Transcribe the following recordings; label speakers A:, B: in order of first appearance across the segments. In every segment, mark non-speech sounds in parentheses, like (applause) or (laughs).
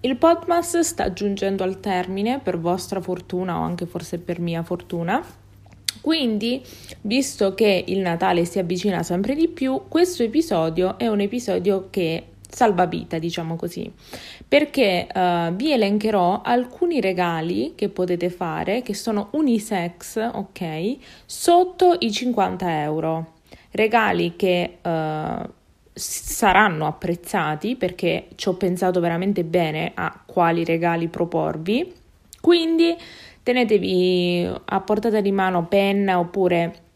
A: Il podcast sta giungendo al termine per vostra fortuna o anche forse per mia fortuna. Quindi, visto che il Natale si avvicina sempre di più, questo episodio è un episodio che salvavita, diciamo così, perché uh, vi elencherò alcuni regali che potete fare che sono unisex, ok, sotto i 50 euro. Regali che uh, saranno apprezzati perché ci ho pensato veramente bene a quali regali proporvi. Quindi tenetevi a portata di mano penna oppure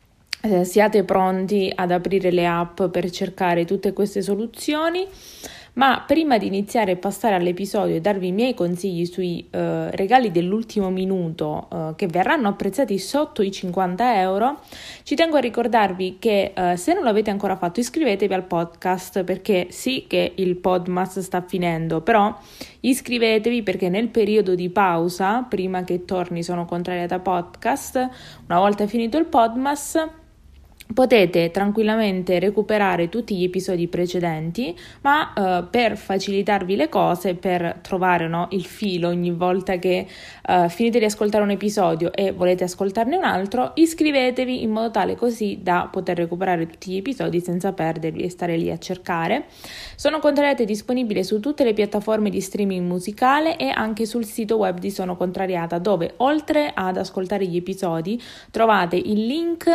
A: eh, siate pronti ad aprire le app per cercare tutte queste soluzioni. Ma prima di iniziare e passare all'episodio e darvi i miei consigli sui uh, regali dell'ultimo minuto uh, che verranno apprezzati sotto i 50 euro, ci tengo a ricordarvi che uh, se non l'avete ancora fatto iscrivetevi al podcast perché sì che il podmas sta finendo, però iscrivetevi perché nel periodo di pausa, prima che torni sono contrariata podcast, una volta finito il podmas, Potete tranquillamente recuperare tutti gli episodi precedenti, ma eh, per facilitarvi le cose, per trovare no, il filo ogni volta che eh, finite di ascoltare un episodio e volete ascoltarne un altro, iscrivetevi in modo tale così da poter recuperare tutti gli episodi senza perdervi e stare lì a cercare. Sono Contrariate disponibile su tutte le piattaforme di streaming musicale e anche sul sito web di Sono Contrariata, dove oltre ad ascoltare gli episodi trovate il link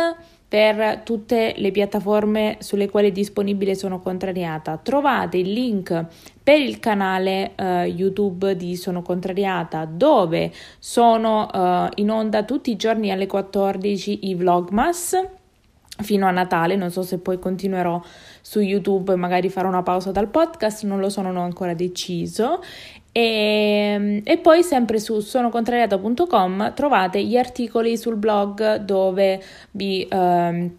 A: per tutte le piattaforme sulle quali è disponibile Sono Contrariata. Trovate il link per il canale uh, YouTube di Sono Contrariata dove sono uh, in onda tutti i giorni alle 14 i vlogmas fino a Natale, non so se poi continuerò su YouTube magari farò una pausa dal podcast, non lo so, non ho ancora deciso e, ehm, e, poi sempre su sonocontrariata.com trovate gli articoli sul blog dove vi, ehm,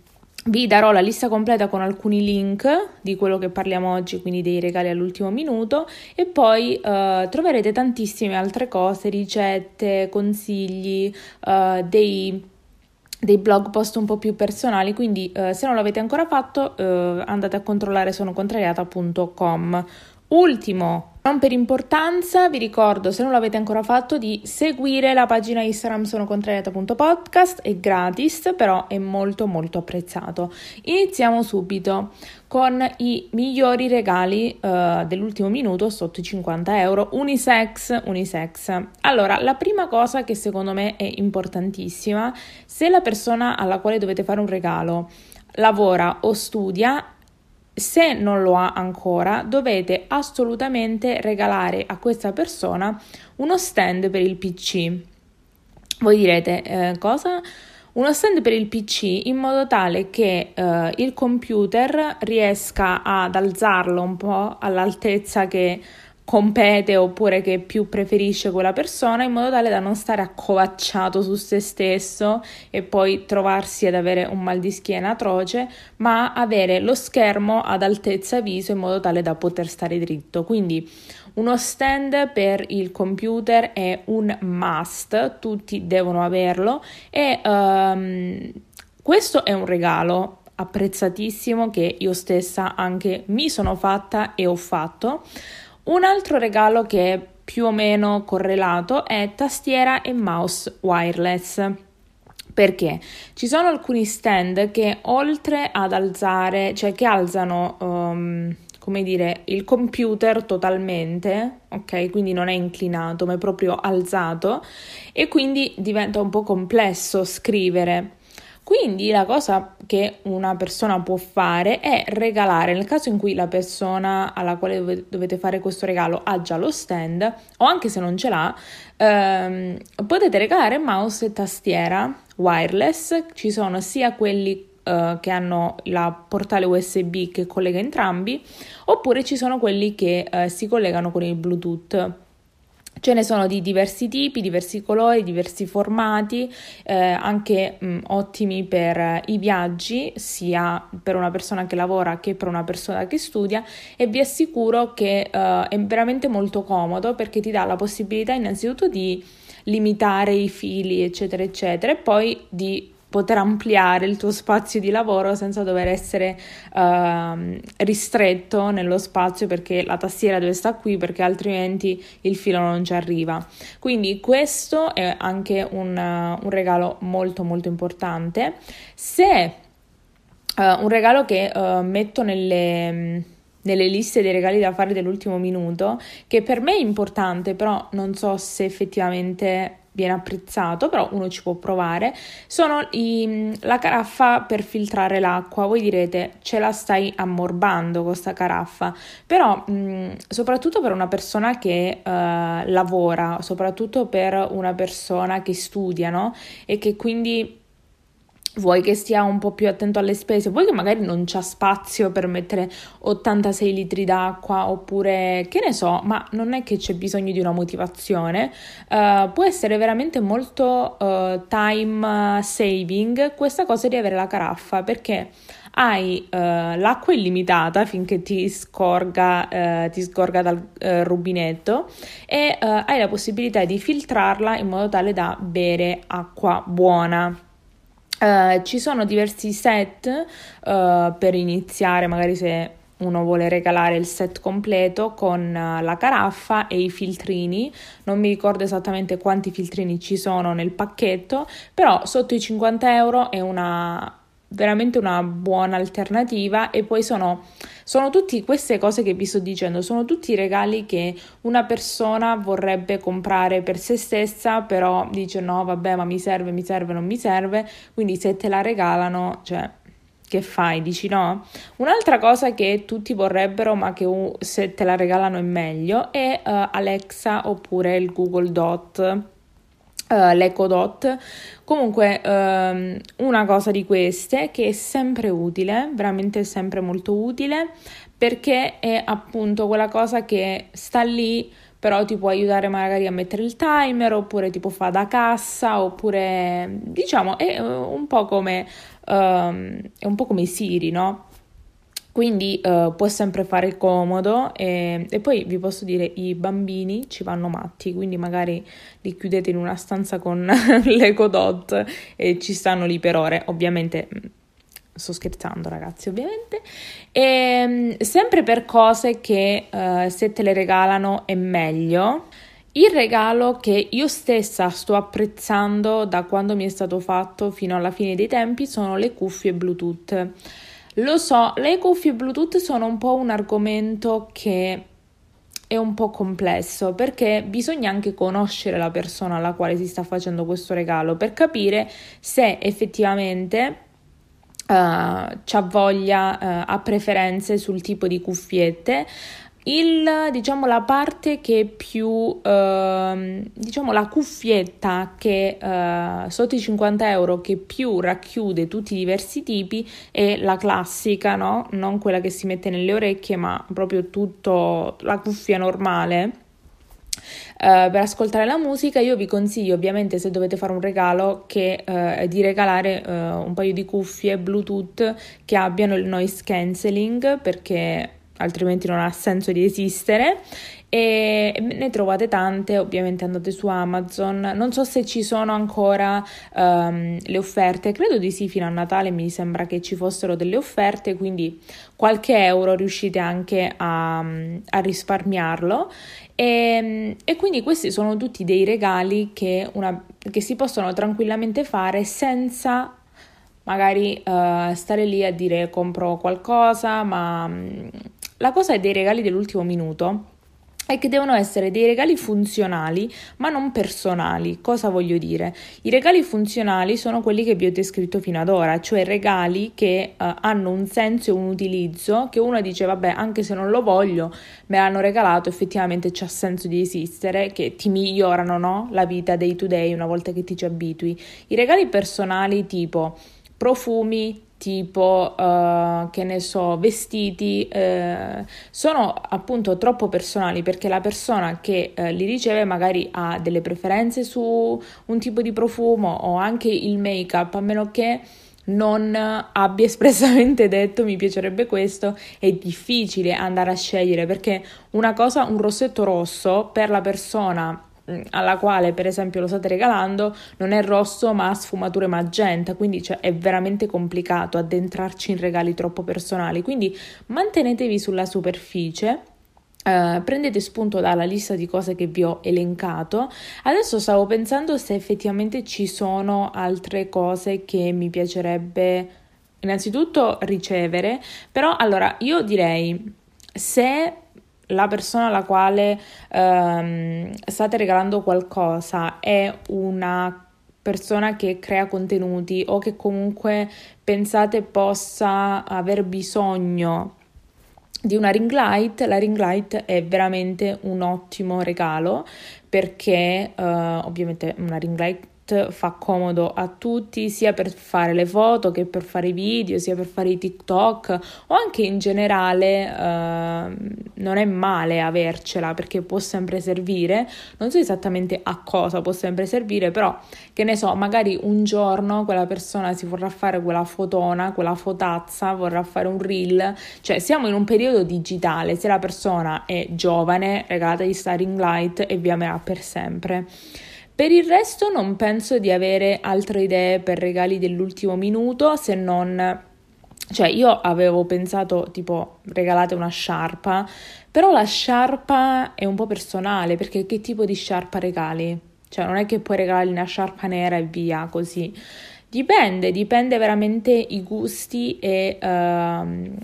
A: vi, darò la lista completa con alcuni link di quello che parliamo oggi, quindi dei regali all'ultimo minuto e poi eh, troverete tantissime altre cose, ricette, consigli, eh, dei dei blog post un po' più personali, quindi eh, se non l'avete ancora fatto eh, andate a controllare sonocontrariata.com. Ultimo, non per importanza, vi ricordo se non l'avete ancora fatto di seguire la pagina Instagram sonocontrariata.podcast, è gratis, però è molto molto apprezzato. Iniziamo subito con i migliori regali uh, dell'ultimo minuto sotto i 50 euro, unisex, unisex. Allora, la prima cosa che secondo me è importantissima, se la persona alla quale dovete fare un regalo lavora o studia, se non lo ha ancora, dovete assolutamente regalare a questa persona uno stand per il PC. Voi direte eh, cosa? Uno stand per il PC in modo tale che eh, il computer riesca ad alzarlo un po' all'altezza che compete oppure che più preferisce quella persona in modo tale da non stare accovacciato su se stesso e poi trovarsi ad avere un mal di schiena atroce, ma avere lo schermo ad altezza viso in modo tale da poter stare dritto. Quindi uno stand per il computer è un must, tutti devono averlo e um, questo è un regalo apprezzatissimo che io stessa anche mi sono fatta e ho fatto. Un altro regalo che è più o meno correlato è tastiera e mouse wireless. Perché ci sono alcuni stand che oltre ad alzare, cioè che alzano um, come dire, il computer totalmente, ok? Quindi non è inclinato, ma è proprio alzato e quindi diventa un po' complesso scrivere quindi la cosa che una persona può fare è regalare, nel caso in cui la persona alla quale dovete fare questo regalo ha già lo stand o anche se non ce l'ha, ehm, potete regalare mouse e tastiera wireless, ci sono sia quelli eh, che hanno la portale USB che collega entrambi, oppure ci sono quelli che eh, si collegano con il Bluetooth. Ce ne sono di diversi tipi, diversi colori, diversi formati, eh, anche mh, ottimi per i viaggi, sia per una persona che lavora che per una persona che studia e vi assicuro che eh, è veramente molto comodo perché ti dà la possibilità innanzitutto di limitare i fili, eccetera, eccetera, e poi di poter ampliare il tuo spazio di lavoro senza dover essere uh, ristretto nello spazio perché la tastiera deve stare qui perché altrimenti il filo non ci arriva. Quindi questo è anche un, uh, un regalo molto molto importante. Se uh, un regalo che metto nelle nelle liste dei regali da fare dell'ultimo minuto, che per me è importante, però non so se effettivamente viene apprezzato, però uno ci può provare, sono i, la caraffa per filtrare l'acqua. Voi direte, ce la stai ammorbando questa caraffa, però mh, soprattutto per una persona che uh, lavora, soprattutto per una persona che studia, no? E che quindi vuoi che stia un po' più attento alle spese, vuoi che magari non c'ha spazio per mettere 86 litri d'acqua oppure che ne so, ma non è che c'è bisogno di una motivazione, uh, può essere veramente molto uh, time saving questa cosa di avere la caraffa perché hai uh, l'acqua illimitata finché ti scorga, uh, ti scorga dal uh, rubinetto e hai la possibilità di filtrarla in modo tale da bere acqua buona. Uh, ci sono diversi set uh, per iniziare, magari se uno vuole regalare il set completo con uh, la caraffa e i filtrini. Non mi ricordo esattamente quanti filtrini ci sono nel pacchetto, però sotto i 50 euro è una veramente una buona alternativa e poi sono, sono tutte queste cose che vi sto dicendo, sono tutti regali che una persona vorrebbe comprare per se stessa, però dice no, vabbè, ma mi serve, mi serve, non mi serve, quindi se te la regalano, cioè che fai? Dici no? Un'altra cosa che tutti vorrebbero, ma che uh, se te la regalano è meglio, è uh, Alexa oppure il Google Dot uh, l'Eco Dot. Comunque, um, una cosa di queste che è sempre utile, veramente sempre molto utile, perché è appunto quella cosa che sta lì però ti può aiutare magari a mettere il timer oppure ti può fare da cassa oppure diciamo è un po' come um, è un po' come Siri no quindi uh, può sempre fare comodo e, e, poi vi posso dire i bambini ci vanno matti, quindi magari li chiudete in una stanza con (laughs) l'Eco Dot e ci stanno lì per ore, ovviamente mm, sto scherzando ragazzi ovviamente. E ehm, sempre per cose che uh, se te le regalano è meglio. Il regalo che io stessa sto apprezzando da quando mi è stato fatto fino alla fine dei tempi sono le cuffie bluetooth lo so, le cuffie Bluetooth sono un po' un argomento che è un po' complesso perché bisogna anche conoscere la persona alla quale si sta facendo questo regalo per capire se effettivamente uh, c'ha voglia, uh, ha preferenze sul tipo di cuffiette, il, diciamo, la parte che è più, eh, diciamo, la cuffietta che eh, sotto i 50 euro che più racchiude tutti i diversi tipi è la classica, no? Non quella che si mette nelle orecchie, ma proprio tutto la cuffia normale. Uh, per ascoltare la musica io vi consiglio ovviamente se dovete fare un regalo che, uh, di regalare uh, un paio di cuffie bluetooth che abbiano il noise cancelling perché altrimenti non ha senso di esistere. E ne trovate tante, ovviamente andate su Amazon, non so se ci sono ancora um, le offerte, credo di sì, fino a Natale mi sembra che ci fossero delle offerte, quindi qualche euro riuscite anche a, a risparmiarlo. E, e, quindi questi sono tutti dei regali che, una, che si possono tranquillamente fare senza magari uh, stare lì a dire compro qualcosa, ma la cosa è dei regali dell'ultimo minuto è che devono essere dei regali funzionali ma non personali. Cosa voglio dire? I regali funzionali sono quelli che vi ho descritto fino ad ora, cioè regali che uh, hanno un senso e un utilizzo che uno dice vabbè anche se non lo voglio me l'hanno regalato effettivamente c'ha senso di esistere, che ti migliorano no? la vita day to day una volta che ti ci abitui. I regali personali tipo profumi, tipo, uh, che ne so, vestiti, uh, sono appunto troppo personali perché la persona che uh, li riceve magari ha delle preferenze su un tipo di profumo o anche il make-up, a meno che non abbia (laughs) espressamente detto mi piacerebbe questo, è difficile andare a scegliere perché una cosa, un rossetto rosso per la persona alla quale per esempio lo state regalando non è rosso ma ha sfumature magenta, quindi cioè, è veramente complicato addentrarci in regali troppo personali, quindi mantenetevi sulla superficie. Uh, prendete spunto dalla lista di cose che vi ho elencato. Adesso stavo pensando se effettivamente ci sono altre cose che mi piacerebbe innanzitutto ricevere, però allora io direi se la persona alla quale ehm, state regalando qualcosa è una persona che crea contenuti o che comunque pensate possa aver bisogno di una ring light, la ring light è veramente un ottimo regalo perché eh, ovviamente una ring light fa comodo a tutti sia per fare le foto che per fare i video, sia per fare i TikTok o anche in generale eh, non è male avercela perché può sempre servire. Non so esattamente a cosa può sempre servire, però che ne so, magari un giorno quella persona si vorrà fare quella fotona, quella fotazza, vorrà fare un reel, cioè siamo in un periodo digitale, se la persona è giovane, regalategli sta ring light e vi amerà per sempre. Per il resto non penso di avere altre idee per regali dell'ultimo minuto se non cioè io avevo pensato tipo regalate una sciarpa, però la sciarpa è un po' personale perché che tipo di sciarpa regali? Cioè non è che puoi regalare una sciarpa nera e via così. Dipende, dipende veramente i gusti e uh,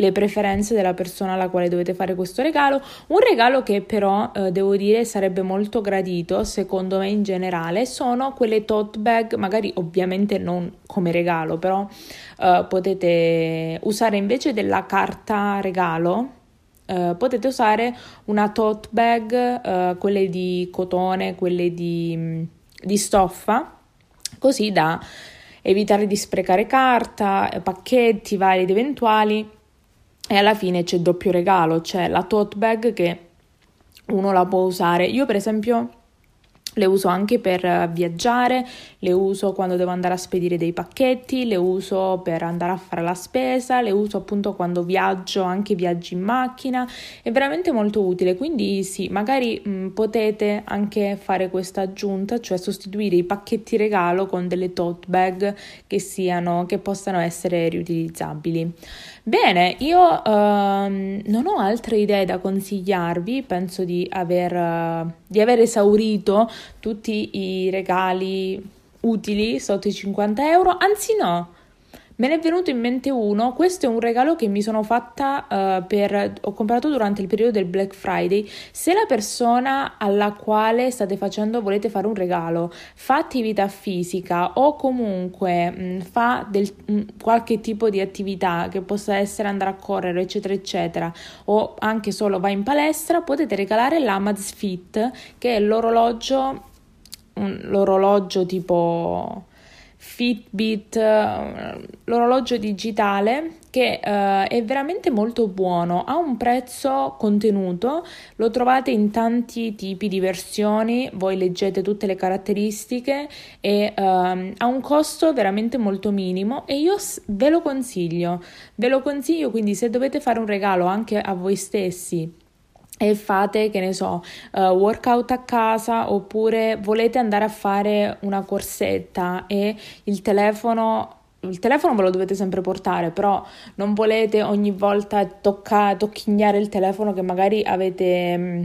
A: le preferenze della persona alla quale dovete fare questo regalo. Un regalo che però eh, devo dire sarebbe molto gradito, secondo me in generale, sono quelle tote bag, magari ovviamente non come regalo, però eh, potete usare invece della carta regalo. Uh, potete usare una tote bag, uh, quelle di cotone, quelle di, di stoffa, così da evitare di sprecare carta, pacchetti vari ed eventuali e alla fine c'è doppio regalo, c'è la tote bag che uno la può usare. Io per esempio le uso anche per viaggiare, le uso quando devo andare a spedire dei pacchetti, le uso per andare a fare la spesa, le uso appunto quando viaggio, anche viaggi in macchina, è veramente molto utile. Quindi sì, magari mh, potete anche fare questa aggiunta, cioè sostituire i pacchetti regalo con delle tote bag che siano che possano essere riutilizzabili. Bene, io ehm, non ho altre idee da consigliarvi, penso di aver, uh, di aver esaurito tutti i regali utili sotto i 50 euro, anzi no, Me ne è venuto in mente uno, questo è un regalo che mi sono fatta uh, per, ho comprato durante il periodo del Black Friday. Se la persona alla quale state facendo, volete fare un regalo, fa attività fisica o comunque mh, mm, fa del, mh, mm, qualche tipo di attività che possa essere andare a correre, eccetera, eccetera, o anche solo va in palestra, potete regalare l'Amaz Fit, che è l'orologio, un, l'orologio tipo Fitbit, eh, l'orologio digitale che uh, è veramente molto buono, ha un prezzo contenuto, lo trovate in tanti tipi di versioni, voi leggete tutte le caratteristiche e uh, ha un costo veramente molto minimo e io ve lo consiglio, ve lo consiglio quindi se dovete fare un regalo anche a voi stessi e fate, che ne so, uh, workout a casa oppure volete andare a fare una corsetta e il telefono il telefono ve lo dovete sempre portare, però non volete ogni volta tocca, tocchignare il telefono che magari avete, mm,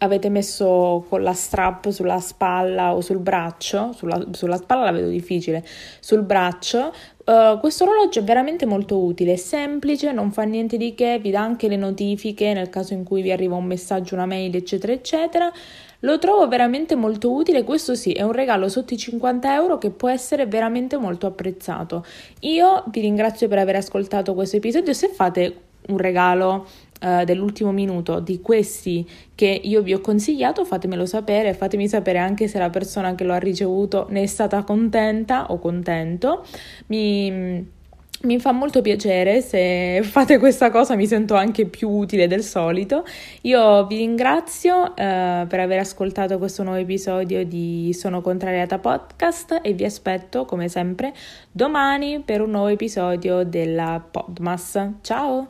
A: avete, messo con la strap sulla spalla o sul braccio, sulla, sulla spalla la vedo difficile, sul braccio, Uh, questo orologio è veramente molto utile, è semplice, non fa niente di che, vi dà anche le notifiche nel caso in cui vi arriva un messaggio, una mail, eccetera, eccetera. Lo trovo veramente molto utile, questo sì, è un regalo sotto i 50 euro che può essere veramente molto apprezzato. Io vi ringrazio per aver ascoltato questo episodio, se fate un regalo uh, dell'ultimo minuto di questi che io vi ho consigliato, fatemelo sapere, fatemi sapere anche se la persona che lo ha ricevuto ne è stata contenta o contento. Mi mi fa molto piacere se (laughs) fate questa cosa, mi sento anche più utile del solito. Io vi ringrazio eh, per aver ascoltato questo nuovo episodio di Sono Contrariata Podcast e vi aspetto come sempre domani per un nuovo episodio della Podmas. Ciao!